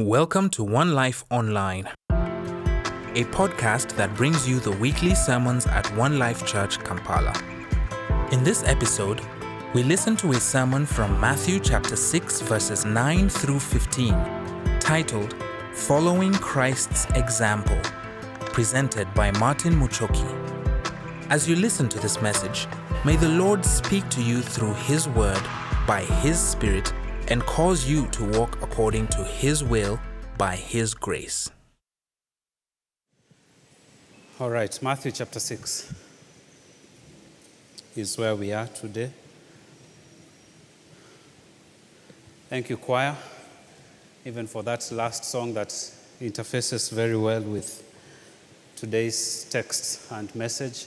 Welcome to One Life Online, a podcast that brings you the weekly sermons at One Life Church Kampala. In this episode, we listen to a sermon from Matthew chapter 6, verses 9 through 15, titled Following Christ's Example, presented by Martin Muchoki. As you listen to this message, may the Lord speak to you through His Word by His Spirit and cause you to walk according to His will by His grace. All right, Matthew chapter 6 is where we are today. Thank you, choir, even for that last song that interfaces very well with today's text and message.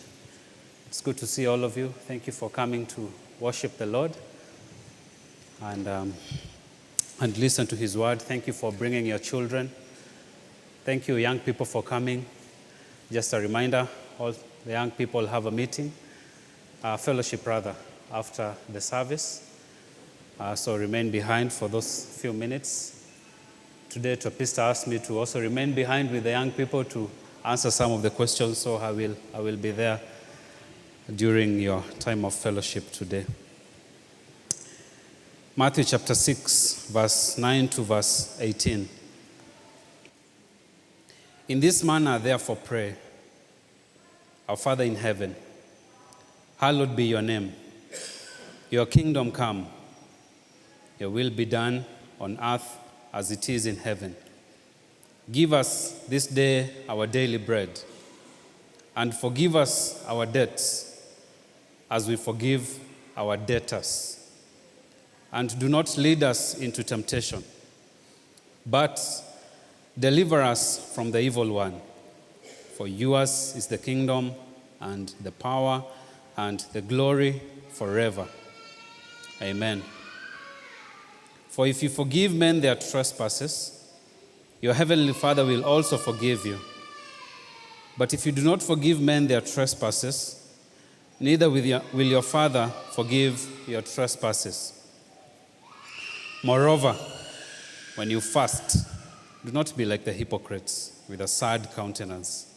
It's good to see all of you. Thank you for coming to worship the Lord and, um, and listen to His word. Thank you for bringing your children. Thank you, young people, for coming. Just a reminder all the young people have a meeting, a fellowship rather, after the service. Uh, so remain behind for those few minutes. Today, Topista asked me to also remain behind with the young people to answer some of the questions, so I will, I will be there during your time of fellowship today. Matthew chapter 6, verse 9 to verse 18. In this manner, therefore, pray Our Father in heaven, hallowed be your name. Your kingdom come, your will be done on earth as it is in heaven. Give us this day our daily bread, and forgive us our debts as we forgive our debtors and do not lead us into temptation, but deliver us from the evil one. For yours is the kingdom and the power and the glory forever. Amen. For if you forgive men their trespasses, your heavenly Father will also forgive you. But if you do not forgive men their trespasses, neither will your, will your Father forgive your trespasses. Moreover, when you fast, do not be like the hypocrites with a sad countenance,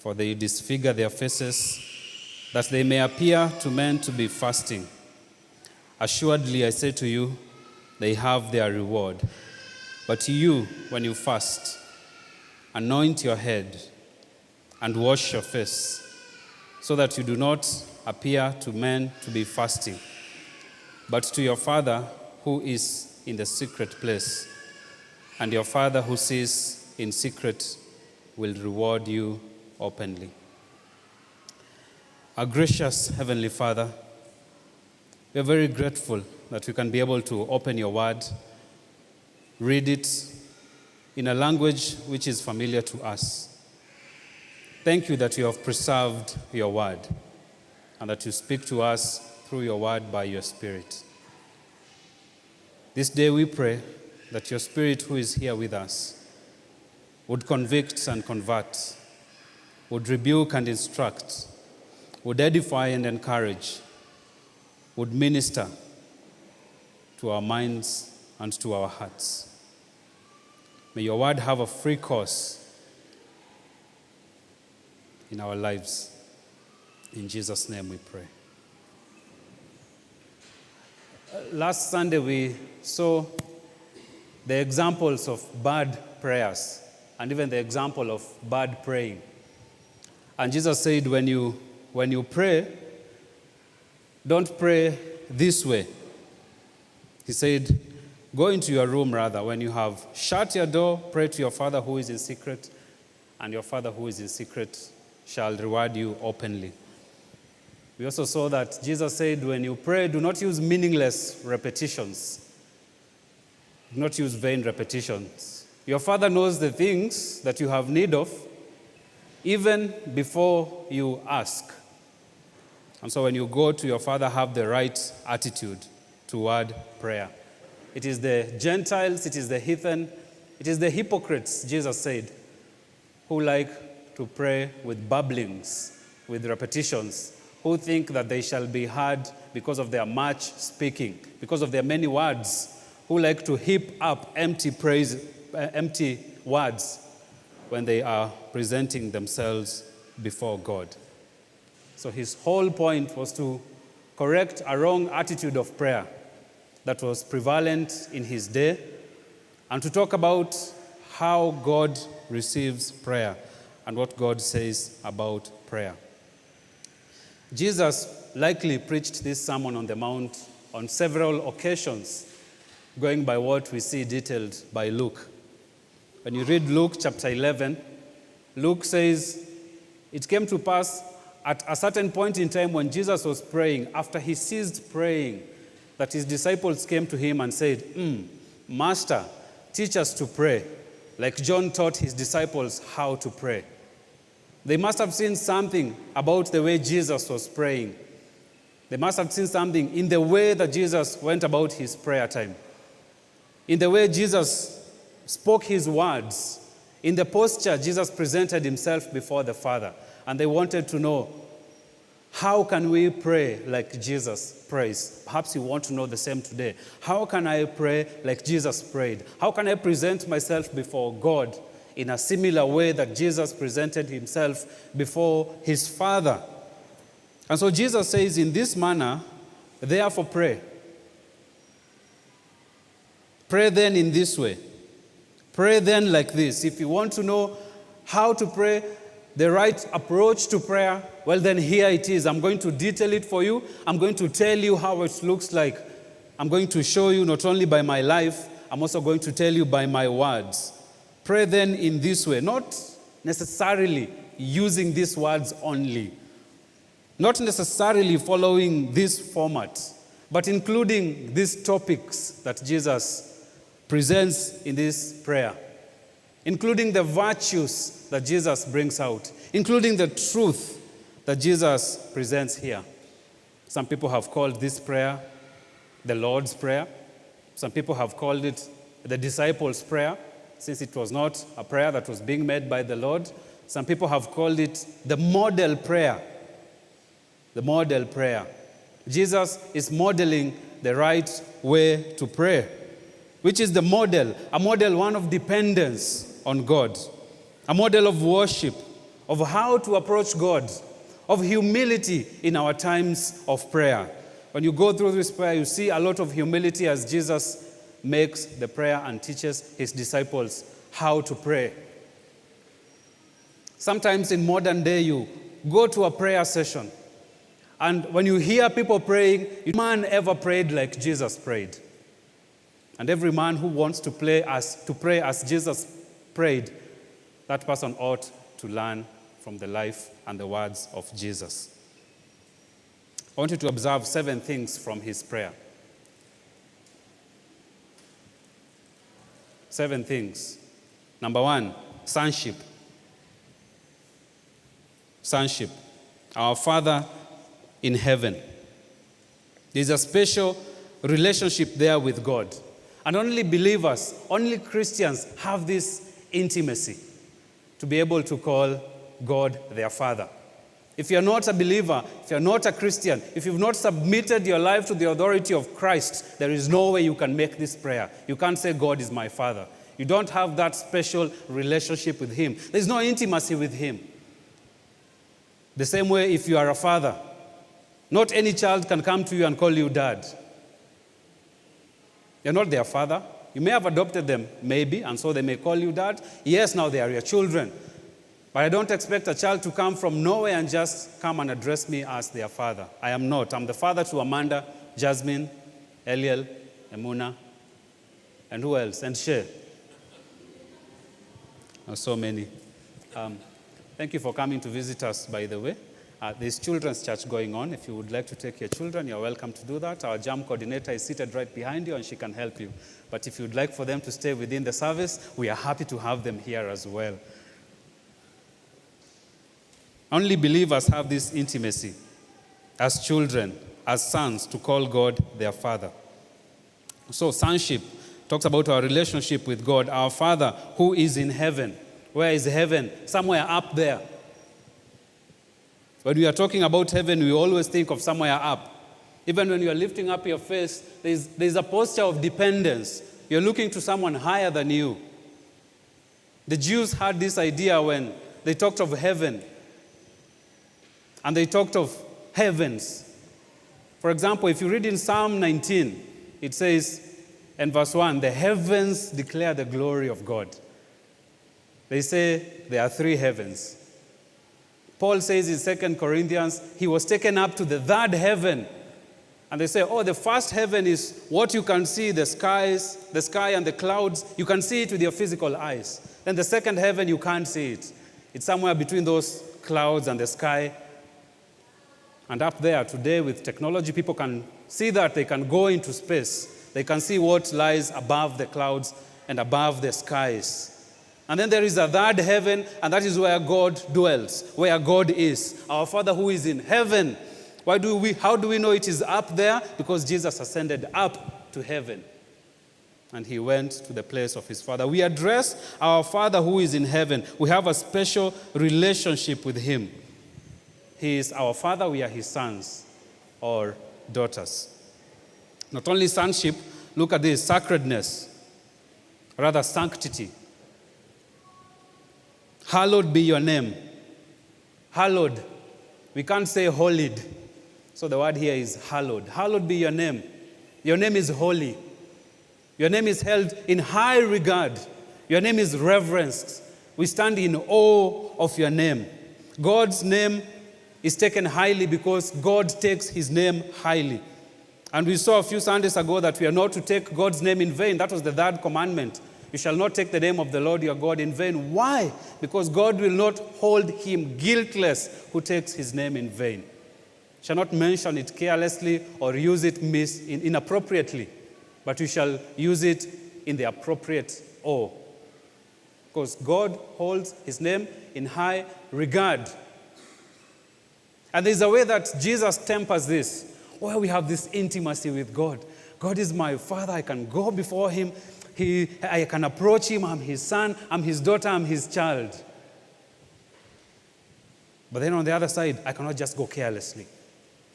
for they disfigure their faces that they may appear to men to be fasting. Assuredly, I say to you, they have their reward. But to you, when you fast, anoint your head and wash your face, so that you do not appear to men to be fasting, but to your Father who is in the secret place, and your Father who sees in secret will reward you openly. Our gracious Heavenly Father, we are very grateful that we can be able to open your word, read it in a language which is familiar to us. Thank you that you have preserved your word and that you speak to us through your word by your Spirit. This day we pray that your Spirit, who is here with us, would convict and convert, would rebuke and instruct, would edify and encourage, would minister to our minds and to our hearts. May your word have a free course in our lives. In Jesus' name we pray. Last Sunday, we saw the examples of bad prayers and even the example of bad praying. And Jesus said, when you, when you pray, don't pray this way. He said, Go into your room rather. When you have shut your door, pray to your Father who is in secret, and your Father who is in secret shall reward you openly. We also saw that Jesus said, when you pray, do not use meaningless repetitions. Do not use vain repetitions. Your Father knows the things that you have need of even before you ask. And so when you go to your Father, have the right attitude toward prayer. It is the Gentiles, it is the heathen, it is the hypocrites, Jesus said, who like to pray with babblings, with repetitions, who think that they shall be heard because of their much speaking, because of their many words, who like to heap up empty praise, uh, empty words when they are presenting themselves before God. So his whole point was to correct a wrong attitude of prayer that was prevalent in his day and to talk about how God receives prayer and what God says about prayer. Jesus likely preached this Sermon on the Mount on several occasions, going by what we see detailed by Luke. When you read Luke chapter 11, Luke says, It came to pass at a certain point in time when Jesus was praying, after he ceased praying, that his disciples came to him and said, mm, Master, teach us to pray, like John taught his disciples how to pray. They must have seen something about the way Jesus was praying. They must have seen something in the way that Jesus went about his prayer time, in the way Jesus spoke his words, in the posture Jesus presented himself before the Father. And they wanted to know how can we pray like Jesus prays? Perhaps you want to know the same today. How can I pray like Jesus prayed? How can I present myself before God in a similar way that Jesus presented himself before his Father? And so Jesus says, In this manner, therefore pray. Pray then in this way. Pray then like this. If you want to know how to pray, the right approach to prayer, well, then here it is. I'm going to detail it for you. I'm going to tell you how it looks like. I'm going to show you not only by my life, I'm also going to tell you by my words. Pray then in this way, not necessarily using these words only, not necessarily following this format, but including these topics that Jesus presents in this prayer including the virtues that Jesus brings out, including the truth that Jesus presents here. Some people have called this prayer the Lord's Prayer. Some people have called it the disciples' prayer, since it was not a prayer that was being made by the Lord. Some people have called it the model prayer. The model prayer. Jesus is modeling the right way to pray, which is the model, a model one of dependence, on God, a model of worship, of how to approach God, of humility in our times of prayer. When you go through this prayer, you see a lot of humility as Jesus makes the prayer and teaches his disciples how to pray. Sometimes in modern day, you go to a prayer session, and when you hear people praying, no man ever prayed like Jesus prayed. And every man who wants to, as, to pray as Jesus prayed, that person ought to learn from the life and the words of Jesus. I want you to observe seven things from his prayer. Seven things. Number one, sonship. Sonship. Our Father in heaven. There's a special relationship there with God. And only believers, only Christians have this intimacy to be able to call God their Father. If you're not a believer, if you're not a Christian, if you've not submitted your life to the authority of Christ, there is no way you can make this prayer. You can't say, God is my Father. You don't have that special relationship with Him. There's no intimacy with Him. The same way, if you are a father, not any child can come to you and call you dad. You're not their father. You may have adopted them, maybe, and so they may call you dad. Yes, now they are your children. But I don't expect a child to come from nowhere and just come and address me as their father. I am not. I'm the father to Amanda, Jasmine, Eliel, Emuna, and who else? And Shay. Oh, so many. Um, thank you for coming to visit us, by the way. Uh, there's children's church going on. If you would like to take your children, you're welcome to do that. Our JAM coordinator is seated right behind you and she can help you. But if you'd like for them to stay within the service, we are happy to have them here as well. Only believers have this intimacy as children, as sons, to call God their Father. So, sonship talks about our relationship with God, our Father who is in heaven. Where is heaven? Somewhere up there. When we are talking about heaven, we always think of somewhere up. Even when you are lifting up your face, there's, there's a posture of dependence. You're looking to someone higher than you. The Jews had this idea when they talked of heaven and they talked of heavens. For example, if you read in Psalm 19, it says, in verse 1, the heavens declare the glory of God. They say there are three heavens. Paul says in 2 Corinthians, he was taken up to the third heaven. And they say, oh, the first heaven is what you can see, the skies, the sky and the clouds. You can see it with your physical eyes. Then the second heaven, you can't see it. It's somewhere between those clouds and the sky. And up there today, with technology, people can see that they can go into space. They can see what lies above the clouds and above the skies. And then there is a third heaven, and that is where God dwells, where God is. Our Father who is in heaven. Why do we, how do we know it is up there? Because Jesus ascended up to heaven. And he went to the place of his Father. We address our Father who is in heaven. We have a special relationship with him. He is our Father, we are his sons or daughters. Not only sonship, look at this sacredness, rather, sanctity. Hallowed be your name. Hallowed. We can't say holied. So the word here is hallowed. Hallowed be your name. Your name is holy. Your name is held in high regard. Your name is reverenced. We stand in awe of your name. God's name is taken highly because God takes his name highly. And we saw a few Sundays ago that we are not to take God's name in vain. That was the third commandment. You shall not take the name of the Lord your God in vain. Why? Because God will not hold him guiltless who takes his name in vain. shall not mention it carelessly or use it mis- inappropriately, but you shall use it in the appropriate awe. Because God holds his name in high regard. And there's a way that Jesus tempers this where we have this intimacy with God. God is my father. I can go before him. He, I can approach him. I'm his son. I'm his daughter. I'm his child. But then on the other side, I cannot just go carelessly.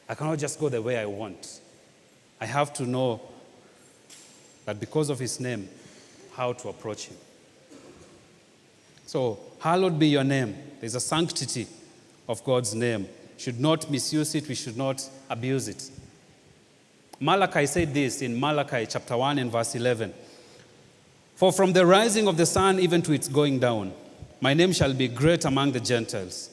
I cannot just go the way I want. I have to know that because of his name, how to approach him. So, hallowed be your name. There's a sanctity of God's name. Should not misuse it, we should not abuse it. Malachi said this in Malachi chapter 1 and verse 11 For from the rising of the sun even to its going down, my name shall be great among the Gentiles.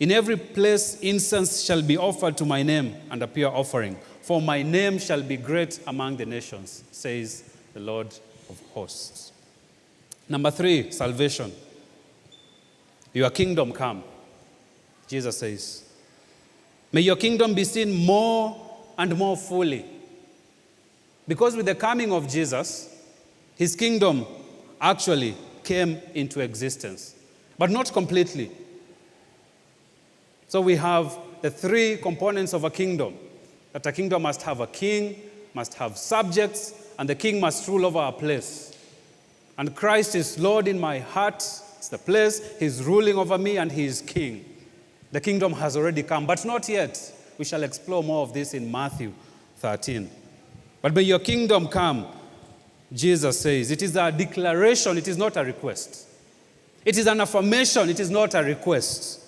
In every place incense shall be offered to my name and a pure offering, for my name shall be great among the nations, says the Lord of hosts. Number three, salvation. Your kingdom come, Jesus says. May your kingdom be seen more and more fully because with the coming of Jesus, his kingdom actually came into existence, but not completely. So we have the three components of a kingdom that a kingdom must have a king, must have subjects, and the king must rule over a place. And Christ is Lord in my heart, it's the place, he's ruling over me, and he is king. The kingdom has already come, but not yet. We shall explore more of this in Matthew 13. But may your kingdom come, Jesus says. It is a declaration, it is not a request. It is an affirmation, it is not a request.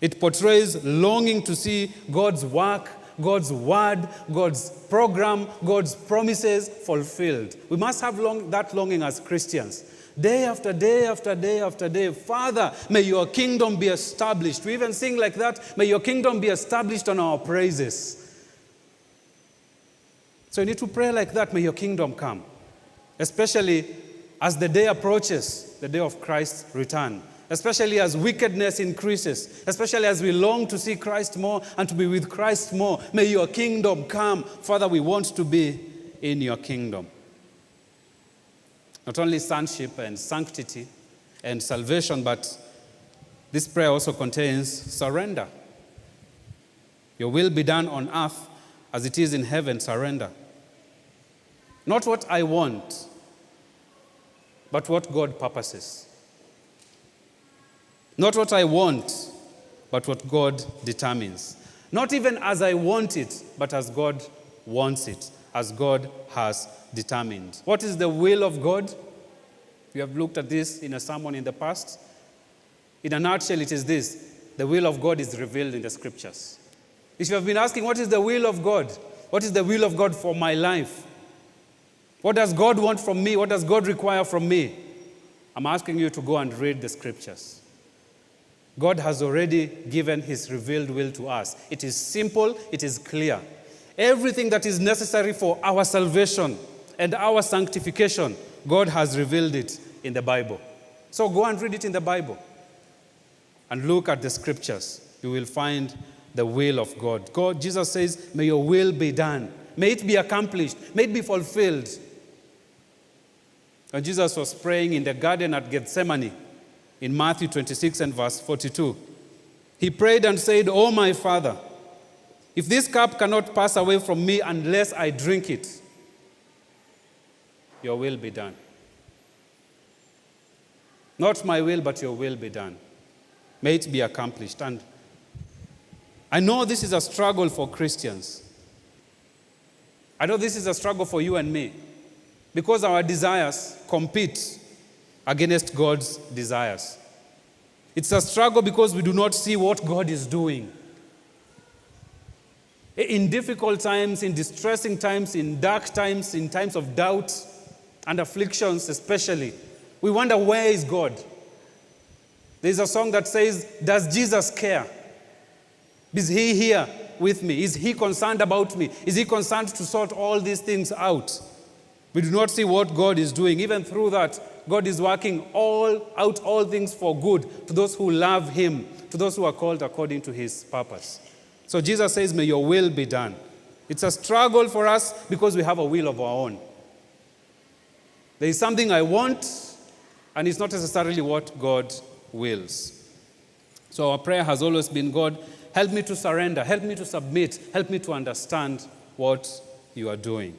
It portrays longing to see God's work, God's word, God's program, God's promises fulfilled. We must have long, that longing as Christians. Day after day after day after day, Father, may your kingdom be established. We even sing like that, may your kingdom be established on our praises. So you need to pray like that, may your kingdom come. Especially as the day approaches, the day of Christ's return. Especially as wickedness increases, especially as we long to see Christ more and to be with Christ more. May your kingdom come. Father, we want to be in your kingdom. Not only sonship and sanctity and salvation, but this prayer also contains surrender. Your will be done on earth as it is in heaven, surrender. Not what I want, but what God purposes. Not what I want, but what God determines. Not even as I want it, but as God wants it, as God has determined. What is the will of God? We have looked at this in a sermon in the past. In a nutshell, it is this the will of God is revealed in the scriptures. If you have been asking, what is the will of God? What is the will of God for my life? What does God want from me? What does God require from me? I'm asking you to go and read the scriptures. God has already given his revealed will to us. It is simple, it is clear. Everything that is necessary for our salvation and our sanctification, God has revealed it in the Bible. So go and read it in the Bible and look at the scriptures. You will find the will of God. God, Jesus says, May your will be done. May it be accomplished. May it be fulfilled. When Jesus was praying in the garden at Gethsemane in Matthew 26 and verse 42, he prayed and said, Oh, my Father, if this cup cannot pass away from me unless I drink it, your will be done. Not my will, but your will be done. May it be accomplished. And I know this is a struggle for Christians. I know this is a struggle for you and me because our desires compete against God's desires. It's a struggle because we do not see what God is doing. In difficult times, in distressing times, in dark times, in times of doubt and afflictions, especially, we wonder where is God? There's a song that says, Does Jesus care? Is he here with me? Is he concerned about me? Is he concerned to sort all these things out? We do not see what God is doing. Even through that, God is working all out all things for good to those who love him, to those who are called according to his purpose. So Jesus says, May your will be done. It's a struggle for us because we have a will of our own. There is something I want, and it's not necessarily what God wills. So our prayer has always been God, help me to surrender, help me to submit, help me to understand what you are doing.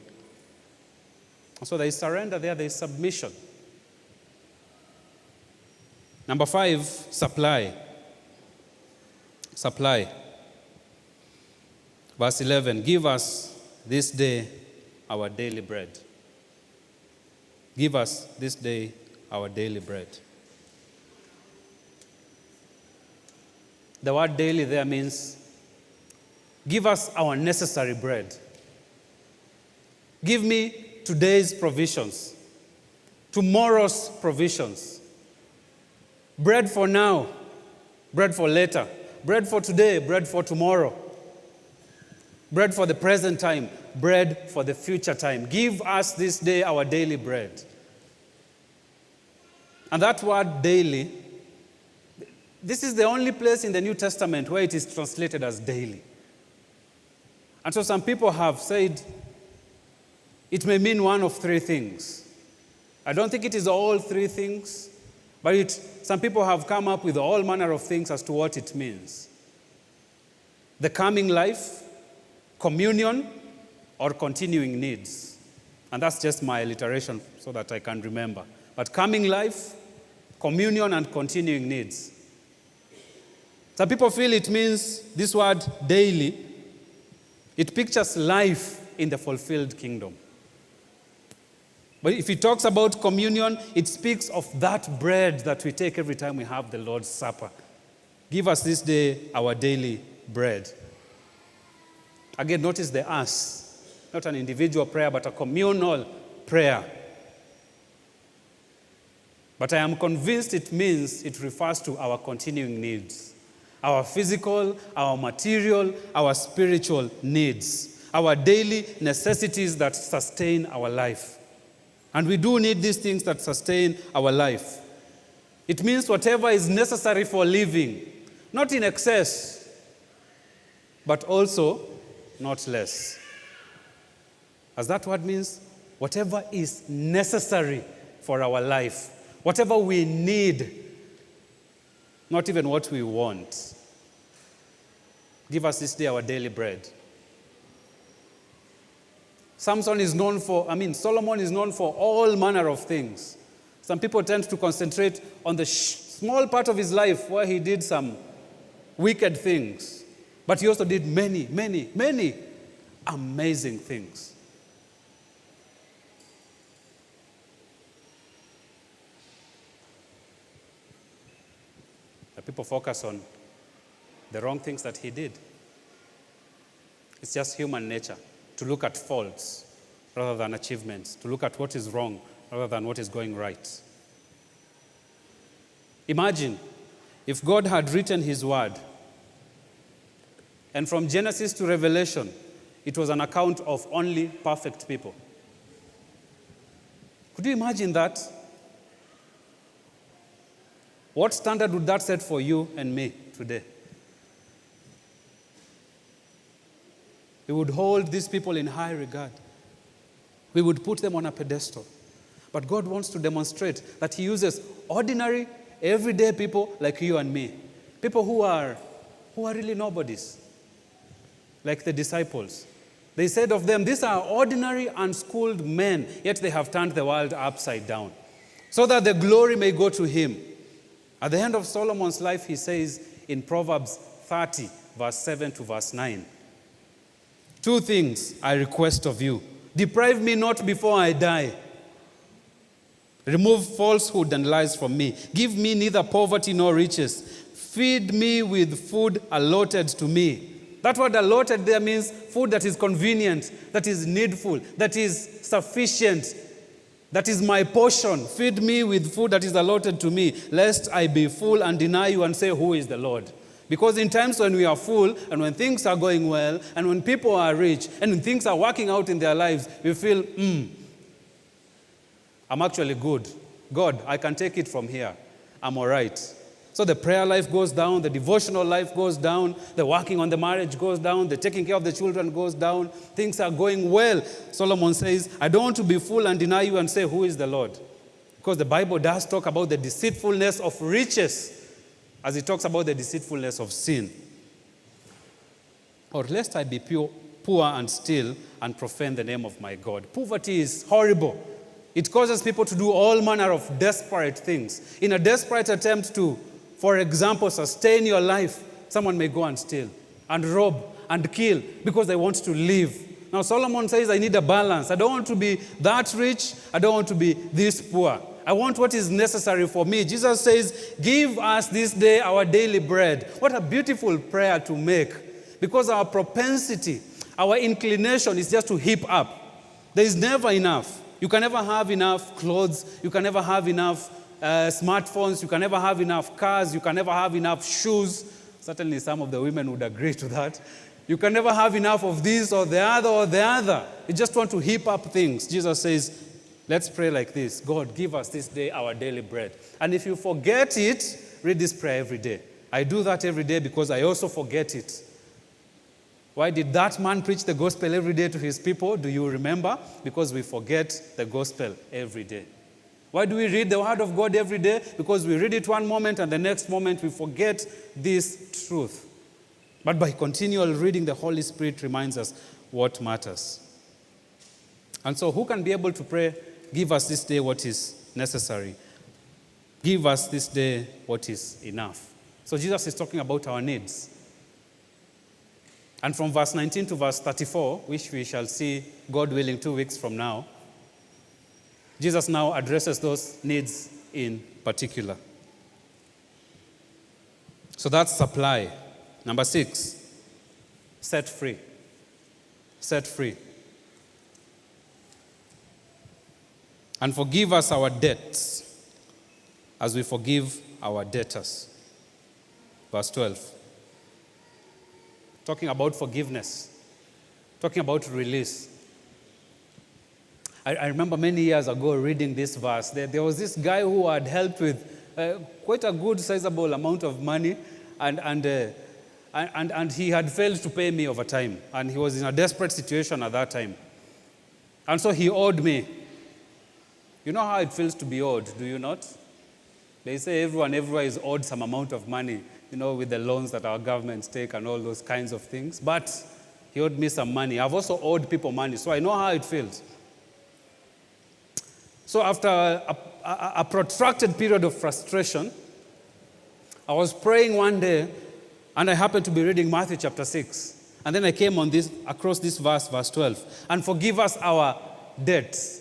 So there is surrender there, there is submission. Number five, supply. Supply. Verse 11 Give us this day our daily bread. Give us this day our daily bread. The word daily there means give us our necessary bread. Give me today's provisions, tomorrow's provisions. Bread for now, bread for later, bread for today, bread for tomorrow bread for the present time, bread for the future time. Give us this day our daily bread. And that word daily, this is the only place in the New Testament where it is translated as daily. And so some people have said it may mean one of three things. I don't think it is all three things, but it, some people have come up with all manner of things as to what it means. The coming life, communion or continuing needs. And that's just my alliteration so that I can remember. But coming life, communion, and continuing needs. Some people feel it means this word daily, it pictures life in the fulfilled kingdom. But if he talks about communion, it speaks of that bread that we take every time we have the Lord's Supper. Give us this day our daily bread. Again, notice the us, not an individual prayer, but a communal prayer. But I am convinced it means it refers to our continuing needs our physical, our material, our spiritual needs, our daily necessities that sustain our life. And we do need these things that sustain our life. It means whatever is necessary for living, not in excess, but also not less. As that word means, whatever is necessary for our life, whatever we need, not even what we want. Give us this day our daily bread. Samson is known for, I mean, Solomon is known for all manner of things. Some people tend to concentrate on the sh- small part of his life where he did some wicked things. But he also did many, many, many amazing things. People focus on the wrong things that he did. It's just human nature to look at faults rather than achievements, to look at what is wrong rather than what is going right. Imagine if God had written his word and from Genesis to Revelation, it was an account of only perfect people. Could you imagine that? What standard would that set for you and me today? We would hold these people in high regard. We would put them on a pedestal. But God wants to demonstrate that He uses ordinary, everyday people like you and me. People who are, who are really nobodies, like the disciples. They said of them, These are ordinary, unschooled men, yet they have turned the world upside down, so that the glory may go to Him. At the end of Solomon's life, he says in Proverbs 30, verse 7 to verse 9 Two things I request of you deprive me not before I die. Remove falsehood and lies from me. Give me neither poverty nor riches. Feed me with food allotted to me. That word allotted there means food that is convenient, that is needful, that is sufficient, that is my portion. Feed me with food that is allotted to me, lest I be full and deny you and say, Who is the Lord? Because in times when we are full and when things are going well and when people are rich and when things are working out in their lives, we feel, hmm, I'm actually good. God, I can take it from here. I'm all right. So the prayer life goes down, the devotional life goes down, the working on the marriage goes down, the taking care of the children goes down. Things are going well. Solomon says, I don't want to be fool and deny you and say, Who is the Lord? Because the Bible does talk about the deceitfulness of riches as it talks about the deceitfulness of sin. Or lest I be pure, poor and still and profane the name of my God. Poverty is horrible. It causes people to do all manner of desperate things. In a desperate attempt to, for example, sustain your life, someone may go and steal and rob and kill because they want to live. Now, Solomon says, I need a balance. I don't want to be that rich, I don't want to be this poor. I want what is necessary for me. Jesus says, Give us this day our daily bread. What a beautiful prayer to make because our propensity, our inclination is just to heap up. There is never enough. You can never have enough clothes. You can never have enough uh, smartphones. You can never have enough cars. You can never have enough shoes. Certainly, some of the women would agree to that. You can never have enough of this or the other or the other. You just want to heap up things. Jesus says, Let's pray like this God, give us this day our daily bread. And if you forget it, read this prayer every day. I do that every day because I also forget it. Why did that man preach the gospel every day to his people? Do you remember? Because we forget the gospel every day. Why do we read the word of God every day? Because we read it one moment and the next moment we forget this truth. But by continual reading, the Holy Spirit reminds us what matters. And so, who can be able to pray Give us this day what is necessary. Give us this day what is enough. So Jesus is talking about our needs. And from verse 19 to verse 34, which we shall see, God willing, two weeks from now, Jesus now addresses those needs in particular. So that's supply. Number six, set free. Set free. And forgive us our debts as we forgive our debtors. Verse 12. Talking about forgiveness, talking about release. I, I remember many years ago reading this verse. There, there was this guy who had helped with uh, quite a good, sizable amount of money, and, and, uh, and, and he had failed to pay me over time. And he was in a desperate situation at that time. And so he owed me. You know how it feels to be owed, do you not? They say everyone everywhere is owed some amount of money, you know, with the loans that our governments take and all those kinds of things. But he owed me some money. I've also owed people money, so I know how it feels. So after a, a, a protracted period of frustration, I was praying one day, and I happened to be reading Matthew chapter 6. And then I came on this across this verse, verse 12. And forgive us our debts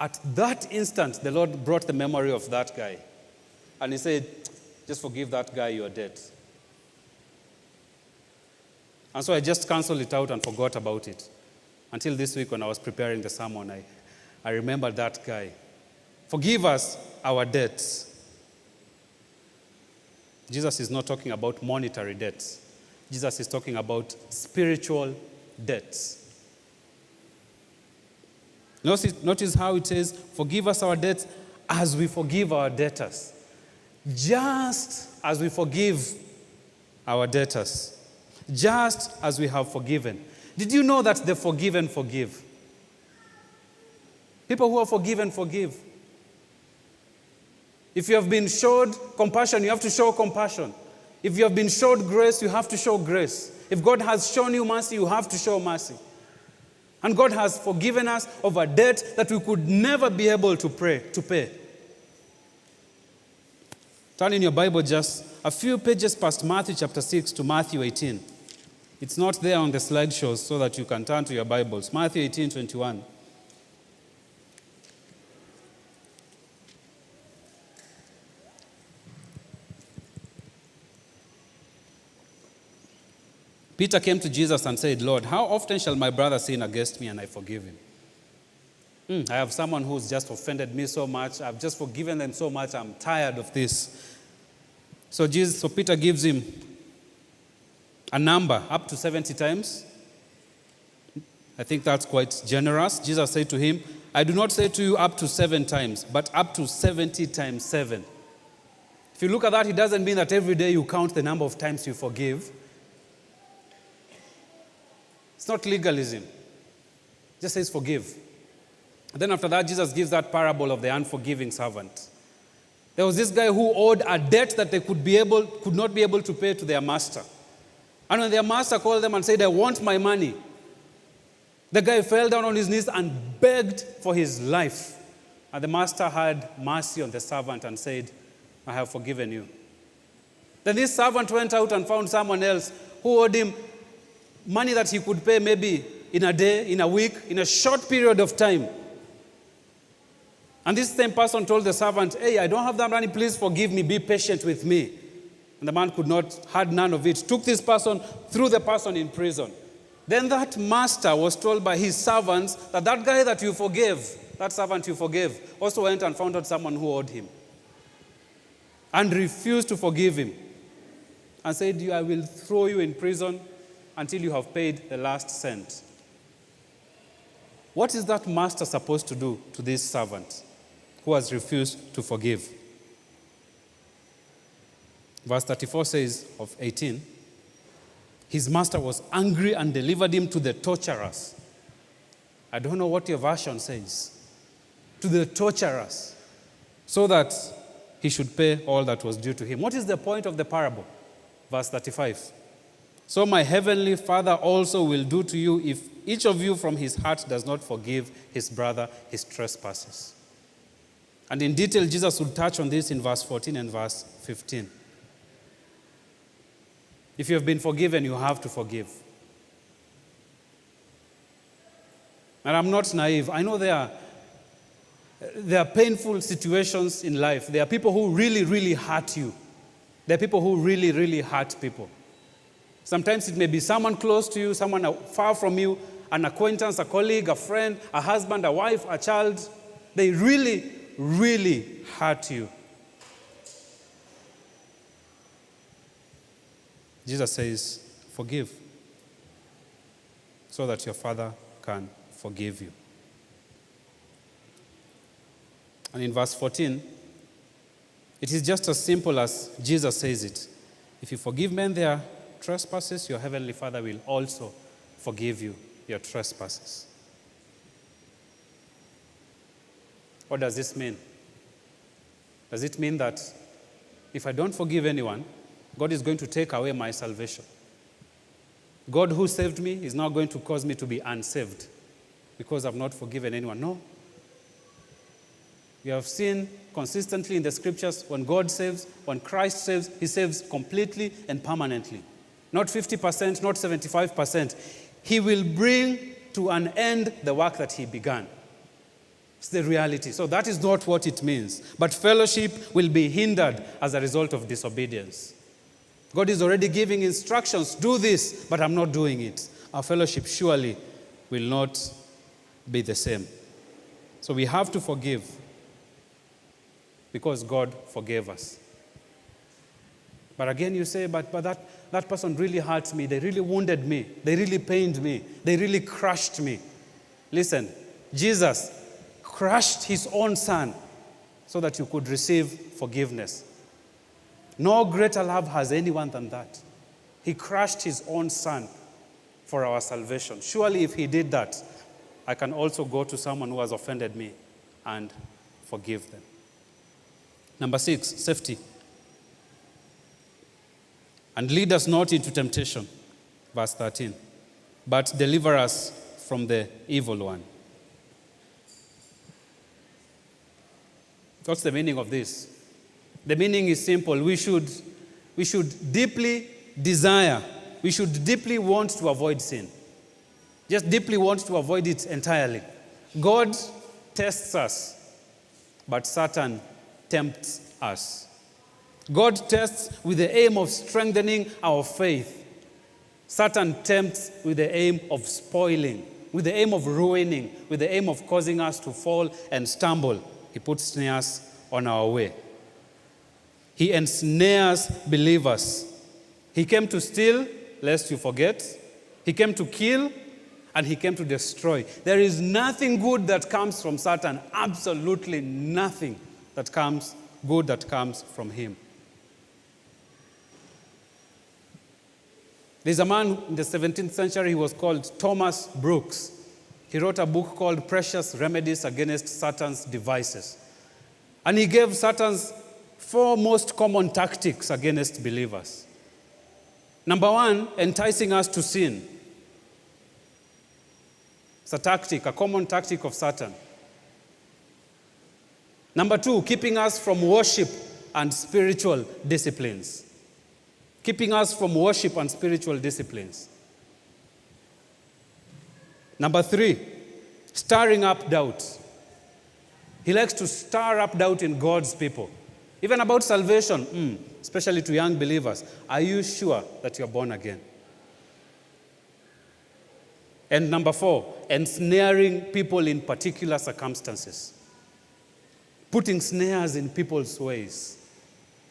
at that instant, the Lord brought the memory of that guy. and he said, just forgive that guy your debt. And so I just canceled it out and forgot about it. Until this week when I was preparing the sermon, I, I remembered that guy. Forgive us our debts. Jesus is not talking about monetary debts. Jesus is talking about spiritual debts. Notice, notice how it says, Forgive us our debts as we forgive our debtors. Just as we forgive our debtors. Just as we have forgiven. Did you know that the forgiven forgive? People who are forgiven forgive. If you have been showed compassion, you have to show compassion. If you have been showed grace, you have to show grace. If God has shown you mercy, you have to show mercy. And God has forgiven us of a debt that we could never be able to pray to pay. Turn in your Bible just a few pages past Matthew chapter 6 to Matthew 18. It's not there on the slideshows so that you can turn to your Bibles. Matthew 18 21. Peter came to Jesus and said, Lord, how often shall my brother sin against me and I forgive him? Mm, I have someone who's just offended me so much. I've just forgiven them so much. I'm tired of this. So, Jesus, so Peter gives him a number up to 70 times. I think that's quite generous. Jesus said to him, I do not say to you up to seven times, but up to 70 times seven. If you look at that, it doesn't mean that every day you count the number of times you forgive. It's not legalism. It just says forgive. And then after that, Jesus gives that parable of the unforgiving servant. There was this guy who owed a debt that they could, be able, could not be able to pay to their master. And when their master called them and said, I want my money, the guy fell down on his knees and begged for his life. And the master had mercy on the servant and said, I have forgiven you. Then this servant went out and found someone else who owed him money that he could pay maybe in a day, in a week, in a short period of time. And this same person told the servant, Hey, I don't have that money, please forgive me, be patient with me. And the man could not, had none of it. Took this person, threw the person in prison. Then that master was told by his servants that that guy that you forgave, that servant you forgave, also went and found out someone who owed him. And refused to forgive him. And said, I will throw you in prison until you have paid the last cent. What is that master supposed to do to this servant who has refused to forgive? Verse 34 says of 18, his master was angry and delivered him to the torturers. I don't know what your version says. To the torturers, so that he should pay all that was due to him. What is the point of the parable? Verse 35. So my heavenly Father also will do to you if each of you from his heart does not forgive his brother his trespasses. And in detail, Jesus will touch on this in verse 14 and verse 15. If you have been forgiven, you have to forgive. And I'm not naive. I know there are, there are painful situations in life. There are people who really, really hurt you. There are people who really, really hurt people. Sometimes it may be someone close to you, someone far from you, an acquaintance, a colleague, a friend, a husband, a wife, a child. They really, really hurt you. Jesus says, Forgive, so that your Father can forgive you. And in verse 14, it is just as simple as Jesus says it. If you forgive men their trespasses, your heavenly Father will also forgive you your trespasses. What does this mean? Does it mean that if I don't forgive anyone, God is going to take away my salvation? God who saved me is now going to cause me to be unsaved because I've not forgiven anyone. No. We have seen consistently in the scriptures when God saves, when Christ saves, he saves completely and permanently not 50%, not 75%. He will bring to an end the work that he began. It's the reality. So that is not what it means. But fellowship will be hindered as a result of disobedience. God is already giving instructions do this, but I'm not doing it. Our fellowship surely will not be the same. So we have to forgive because God forgave us. But again, you say, but, but that, that person really hurt me. They really wounded me. They really pained me. They really crushed me. Listen, Jesus crushed his own son so that you could receive forgiveness. No greater love has anyone than that. He crushed his own son for our salvation. Surely, if he did that, I can also go to someone who has offended me and forgive them. Number six, safety. And lead us not into temptation, verse 13, but deliver us from the evil one. What's the meaning of this? The meaning is simple. We should, we should deeply desire, we should deeply want to avoid sin. Just deeply want to avoid it entirely. God tests us, but Satan tempts us. God tests with the aim of strengthening our faith. Satan tempts with the aim of spoiling, with the aim of ruining, with the aim of causing us to fall and stumble. He puts snares on our way. He ensnares believers. He came to steal, lest you forget. He came to kill, and he came to destroy. There is nothing good that comes from Satan, absolutely nothing that comes good that comes from him. There's a man in the 17th century, he was called Thomas Brooks. He wrote a book called Precious Remedies Against Satan's Devices. And he gave Satan's four most common tactics against believers. Number one, enticing us to sin. It's a tactic, a common tactic of Satan. Number two, keeping us from worship and spiritual disciplines. Keeping us from worship and spiritual disciplines. Number three, stirring up doubt. He likes to stir up doubt in God's people. Even about salvation, mm, especially to young believers. Are you sure that you're born again? And number four, ensnaring people in particular circumstances, putting snares in people's ways.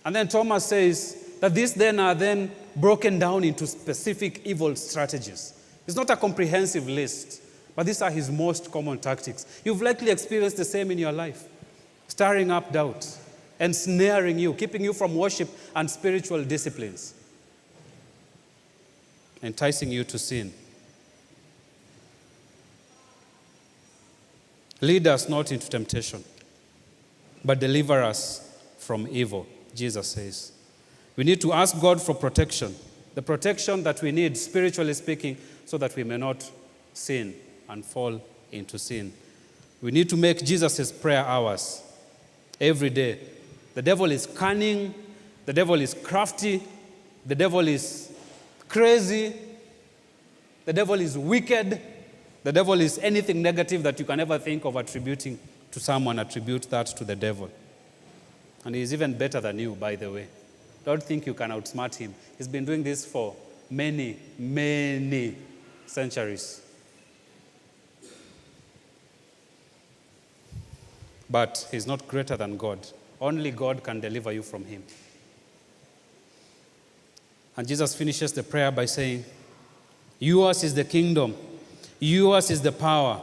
And then Thomas says that these then are then broken down into specific evil strategies. It's not a comprehensive list, but these are his most common tactics. You've likely experienced the same in your life stirring up doubt, ensnaring you, keeping you from worship and spiritual disciplines, enticing you to sin. Lead us not into temptation, but deliver us from evil, Jesus says. We need to ask God for protection, the protection that we need, spiritually speaking, so that we may not sin and fall into sin. We need to make Jesus' prayer ours every day. The devil is cunning, the devil is crafty, the devil is crazy, the devil is wicked, the devil is anything negative that you can ever think of attributing to someone, attribute that to the devil. And he's even better than you, by the way. Don't think you can outsmart him. He's been doing this for many, many centuries. But he's not greater than God. Only God can deliver you from him. And Jesus finishes the prayer by saying, Yours is the kingdom Yours is the power.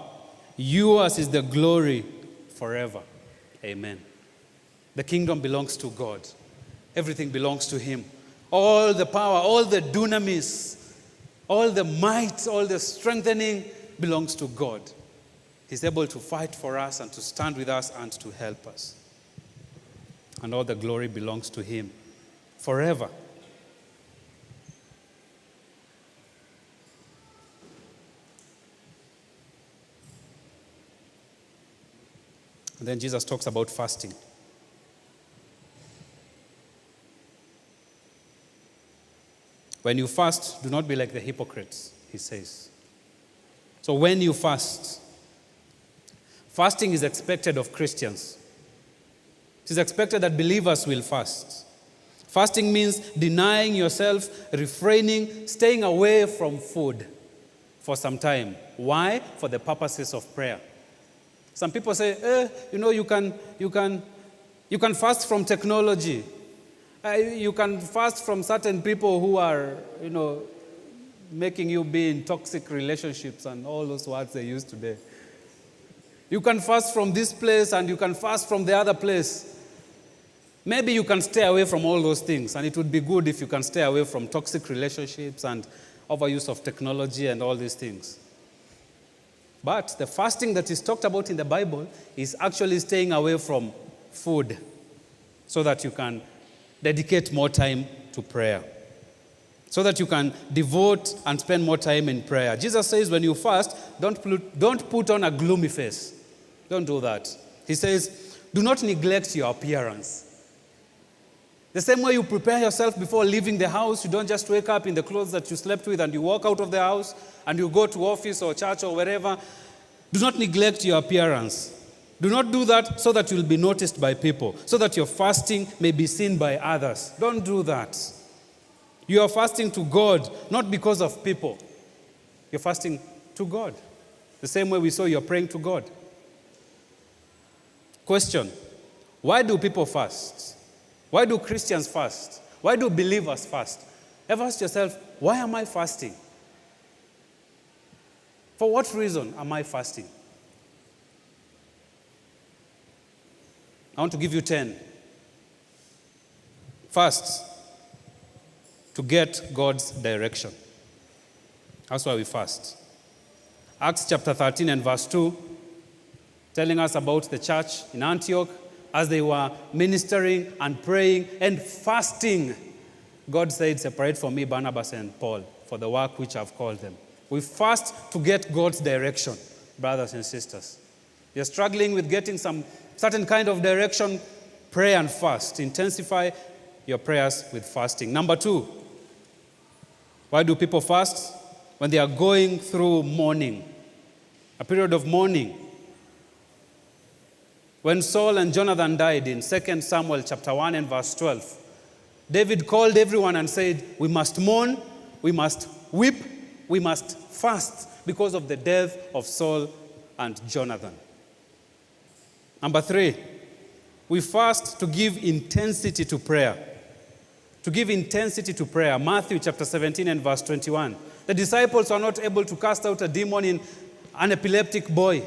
Yours is the glory forever. Amen. The kingdom belongs to God. Everything belongs to Him. All the power, all the dunamis, all the might, all the strengthening belongs to God. He's able to fight for us and to stand with us and to help us. And all the glory belongs to Him forever. And then Jesus talks about fasting. When you fast, do not be like the hypocrites, he says. So when you fast, Fasting is expected of Christians. It is expected that believers will fast. Fasting means denying yourself, refraining, staying away from food for some time. Why? For the purposes of prayer. Some people say, eh, you know, you can, you can, you can fast from technology. Uh, you can fast from certain people who are, you know, making you be in toxic relationships and all those words they use today. You can fast from this place and you can fast from the other place. Maybe you can stay away from all those things, and it would be good if you can stay away from toxic relationships and overuse of technology and all these things. But the fasting that is talked about in the Bible is actually staying away from food so that you can dedicate more time to prayer. So that you can devote and spend more time in prayer. Jesus says, when you fast, don't don't put on a gloomy face. Don't do that. He says, do not neglect your appearance. The same way you prepare yourself before leaving the house, you don't just wake up in the clothes that you slept with and you walk out of the house and you go to office or church or wherever. Do not neglect your appearance. Do not do that so that you'll be noticed by people, so that your fasting may be seen by others. Don't do that. You are fasting to God, not because of people. You're fasting to God. The same way we saw you're praying to God. Question Why do people fast? Why do Christians fast? Why do believers fast? Ever ask yourself, why am I fasting? For what reason am I fasting? I want to give you 10. First, to get God's direction. That's why we fast. Acts chapter 13 and verse 2, telling us about the church in Antioch as they were ministering and praying and fasting. God said, Separate from me Barnabas and Paul for the work which I've called them. We fast to get God's direction, brothers and sisters. You're struggling with getting some certain kind of direction, pray and fast. Intensify your prayers with fasting. Number two, why do people fast? When they are going through mourning, a period of mourning. When Saul and Jonathan died in 2 Samuel chapter 1 and verse 12, David called everyone and said, We must mourn, we must weep, we must fast because of the death of Saul and Jonathan. Number three, we fast to give intensity to prayer. To give intensity to prayer. Matthew chapter 17 and verse 21. The disciples are not able to cast out a demon in an epileptic boy.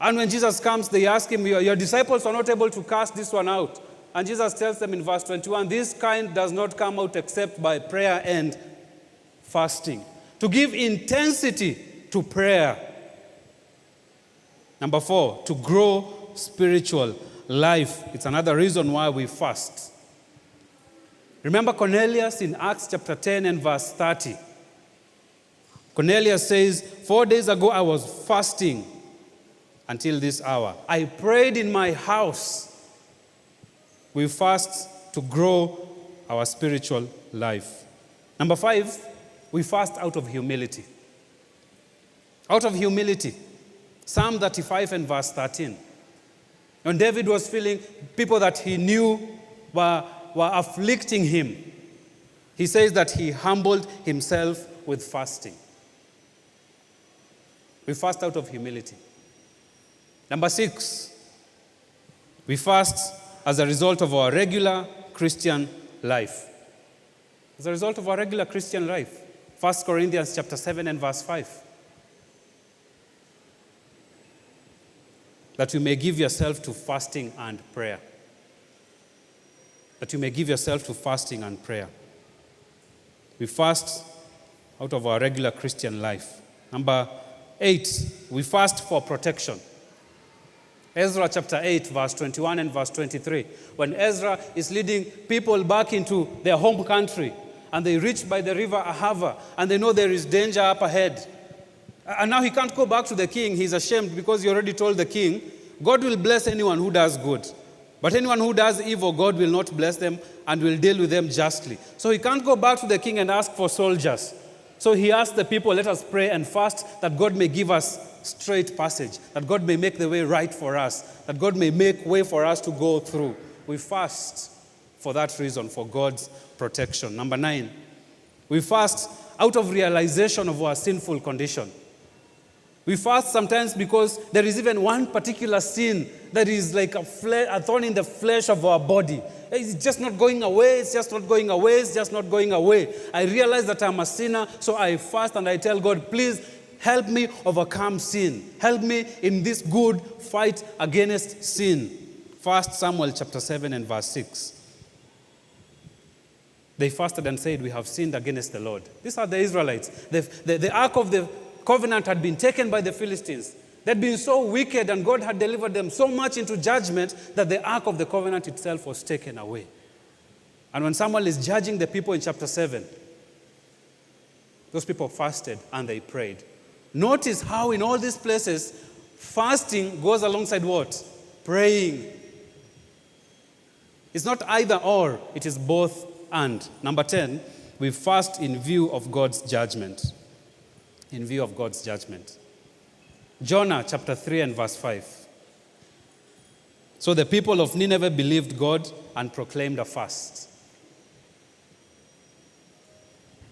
And when Jesus comes, they ask him, Your, disciples are not able to cast this one out. And Jesus tells them in verse 21 this kind does not come out except by prayer and fasting. To give intensity to prayer. Number four, to grow spiritual life. It's another reason why we fast. Remember Cornelius in Acts chapter 10 and verse 30. Cornelius says, Four days ago I was fasting until this hour. I prayed in my house. We fast to grow our spiritual life. Number five, we fast out of humility. Out of humility. Psalm 35 and verse 13. When David was feeling people that he knew were, were afflicting him, he says that he humbled himself with fasting. We fast out of humility. Number six, we fast as a result of our regular Christian life. As a result of our regular Christian life. 1 Corinthians chapter 7 and verse 5. that you may give yourself to fasting and prayer. That you may give yourself to fasting and prayer. We fast out of our regular Christian life. Number eight, we fast for protection. Ezra chapter 8, verse 21 and verse 23. When Ezra is leading people back into their home country, and they reach by the river Ahava, and they know there is danger up ahead, and now he can't go back to the king. He's ashamed because he already told the king, God will bless anyone who does good. But anyone who does evil, God will not bless them and will deal with them justly. So he can't go back to the king and ask for soldiers. So he asked the people, let us pray and fast that God may give us straight passage, that God may make the way right for us, that God may make way for us to go through. We fast for that reason, for God's protection. Number nine, we fast out of realization of our sinful condition. We fast sometimes because there is even one particular sin that is like a, fle- a thorn in the flesh of our body. It's just not going away, it's just not going away, it's just not going away. I realize that I'm a sinner, so I fast and I tell God, please help me overcome sin. Help me in this good fight against sin. First Samuel chapter 7 and verse 6. They fasted and said, We have sinned against the Lord. These are the Israelites. The, the, the ark of the covenant had been taken by the Philistines. They'd been so wicked, and God had delivered them so much into judgment that the ark of the covenant itself was taken away. And when Samuel is judging the people in chapter 7, those people fasted and they prayed. Notice how, in all these places, fasting goes alongside what? Praying. It's not either or, it is both and. Number 10, we fast in view of God's judgment. In view of God's judgment. Jonah chapter 3 and verse 5. So the people of Nineveh believed God and proclaimed a fast.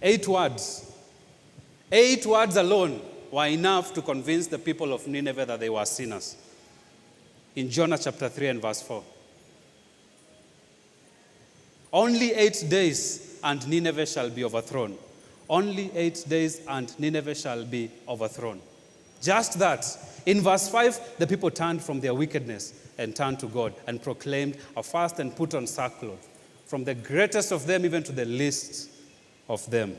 Eight words. Eight words alone were enough to convince the people of Nineveh that they were sinners. In Jonah chapter 3 and verse 4. Only eight days and Nineveh shall be overthrown. Only eight days and Nineveh shall be overthrown. Just that. In verse 5, the people turned from their wickedness and turned to God and proclaimed a fast and put on sackcloth, from the greatest of them even to the least of them.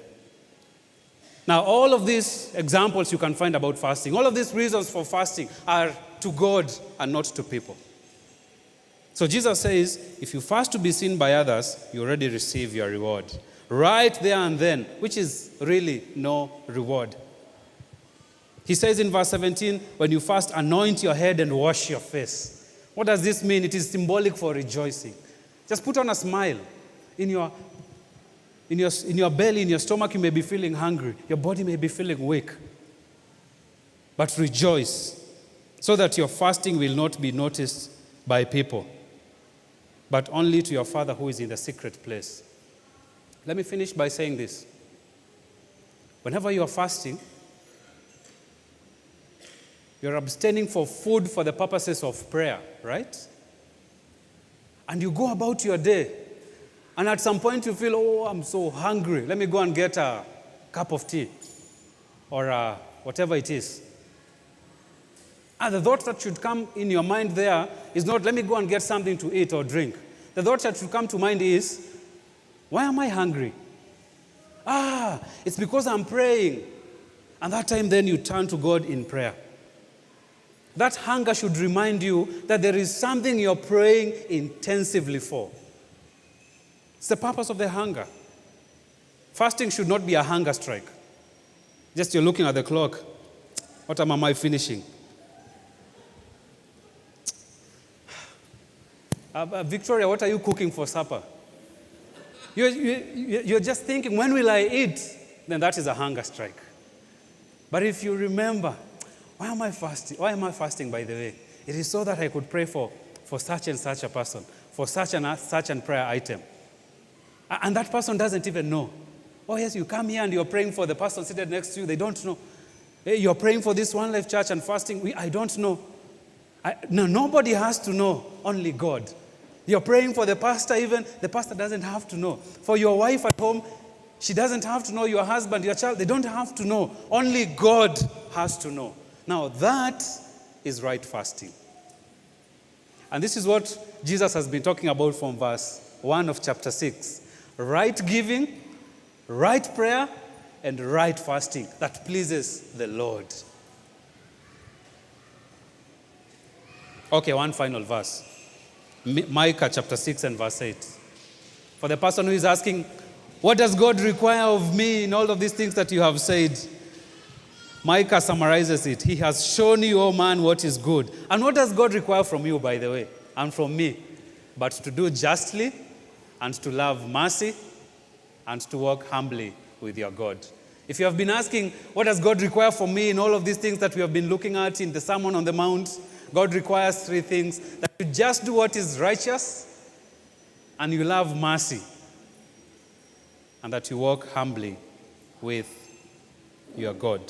Now, all of these examples you can find about fasting, all of these reasons for fasting are to God and not to people. So Jesus says, if you fast to be seen by others, you already receive your reward. Right there and then, which is really no reward. He says in verse 17, when you fast, anoint your head and wash your face. What does this mean? It is symbolic for rejoicing. Just put on a smile. In your, in, your, in your belly, in your stomach, you may be feeling hungry. Your body may be feeling weak. But rejoice so that your fasting will not be noticed by people, but only to your Father who is in the secret place. Let me finish by saying this. Whenever you are fasting, you're abstaining for food for the purposes of prayer, right? And you go about your day, and at some point you feel, oh, I'm so hungry. Let me go and get a cup of tea or uh, whatever it is. And the thought that should come in your mind there is not, let me go and get something to eat or drink. The thought that should come to mind is, why am I hungry? Ah, it's because I'm praying. And that time, then you turn to God in prayer. That hunger should remind you that there is something you're praying intensively for. It's the purpose of the hunger. Fasting should not be a hunger strike. Just you're looking at the clock. What time am I finishing? Uh, uh, Victoria, what are you cooking for supper? You're, you, you're just thinking, when will I eat? Then that is a hunger strike. But if you remember, why am I fasting? Why am I fasting, by the way? It is so that I could pray for, for such and such a person, for such and such an prayer item. And that person doesn't even know. Oh, yes, you come here and you're praying for the person seated next to you. They don't know. Hey, you're praying for this one life church and fasting. We, I don't know. I, no, nobody has to know, only God. You're praying for the pastor, even the pastor doesn't have to know. For your wife at home, she doesn't have to know. Your husband, your child, they don't have to know. Only God has to know. Now, that is right fasting. And this is what Jesus has been talking about from verse 1 of chapter 6 right giving, right prayer, and right fasting that pleases the Lord. Okay, one final verse. Micah chapter 6 and verse 8. For the person who is asking, What does God require of me in all of these things that you have said? Micah summarizes it. He has shown you, O man, what is good. And what does God require from you, by the way, and from me? But to do justly, and to love mercy, and to walk humbly with your God. If you have been asking, what does God require from me in all of these things that we have been looking at in the Sermon on the Mount? God requires three things that you just do what is righteous and you love mercy and that you walk humbly with your God.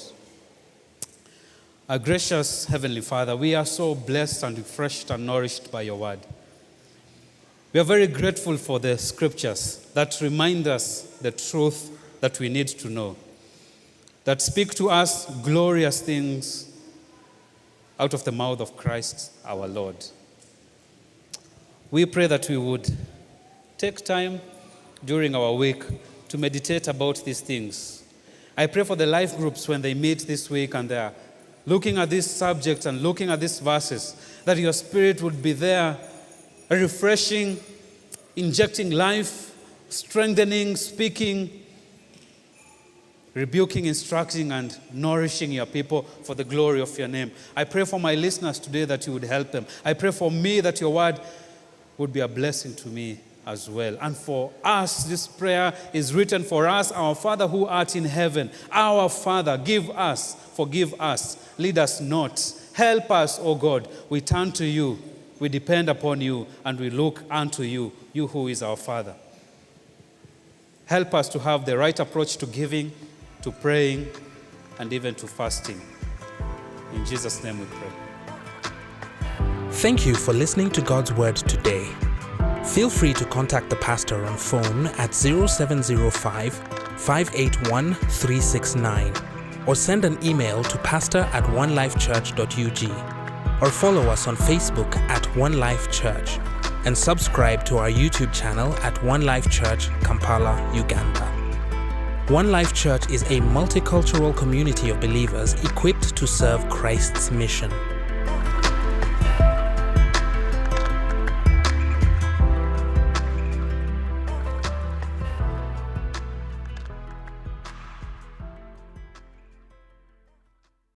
Our gracious Heavenly Father, we are so blessed and refreshed and nourished by your word. We are very grateful for the scriptures that remind us the truth that we need to know, that speak to us glorious things out of the mouth of Christ our Lord. We pray that we would take time during our week to meditate about these things. I pray for the life groups when they meet this week and they're looking at these subjects and looking at these verses, that your spirit would be there, refreshing, injecting life, strengthening, speaking, rebuking, instructing, and nourishing your people for the glory of your name. I pray for my listeners today that you would help them. I pray for me that your word would be a blessing to me as well. And for us, this prayer is written for us, our Father who art in heaven. Our Father, give us, forgive us, lead us not. Help us, O God. We turn to you, we depend upon you, and we look unto you, you who is our Father. Help us to have the right approach to giving, to praying, and even to fasting. In Jesus' name we pray. Thank you for listening to God's Word today. Feel free to contact the pastor on phone at 0705 581 369 or send an email to pastor at onelifechurch.ug or follow us on Facebook at One Life Church and subscribe to our YouTube channel at One Life Church, Kampala, Uganda. One Life Church is a multicultural community of believers equipped to serve Christ's mission.